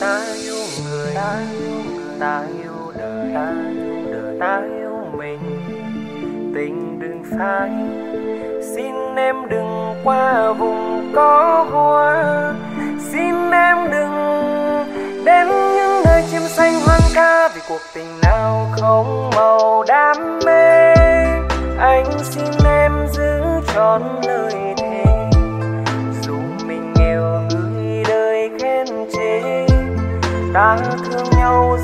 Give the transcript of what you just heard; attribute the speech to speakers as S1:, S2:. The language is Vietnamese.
S1: ta yêu người ta yêu người ta yêu đời ta yêu đời ta yêu mình tình đừng phai xin em đừng qua vùng có hoa xin em đừng đến những nơi chim xanh hoang ca vì cuộc tình nào không màu đam mê anh xin em giữ trọn lời thề dù mình nghèo người đời khen chê ta thương nhau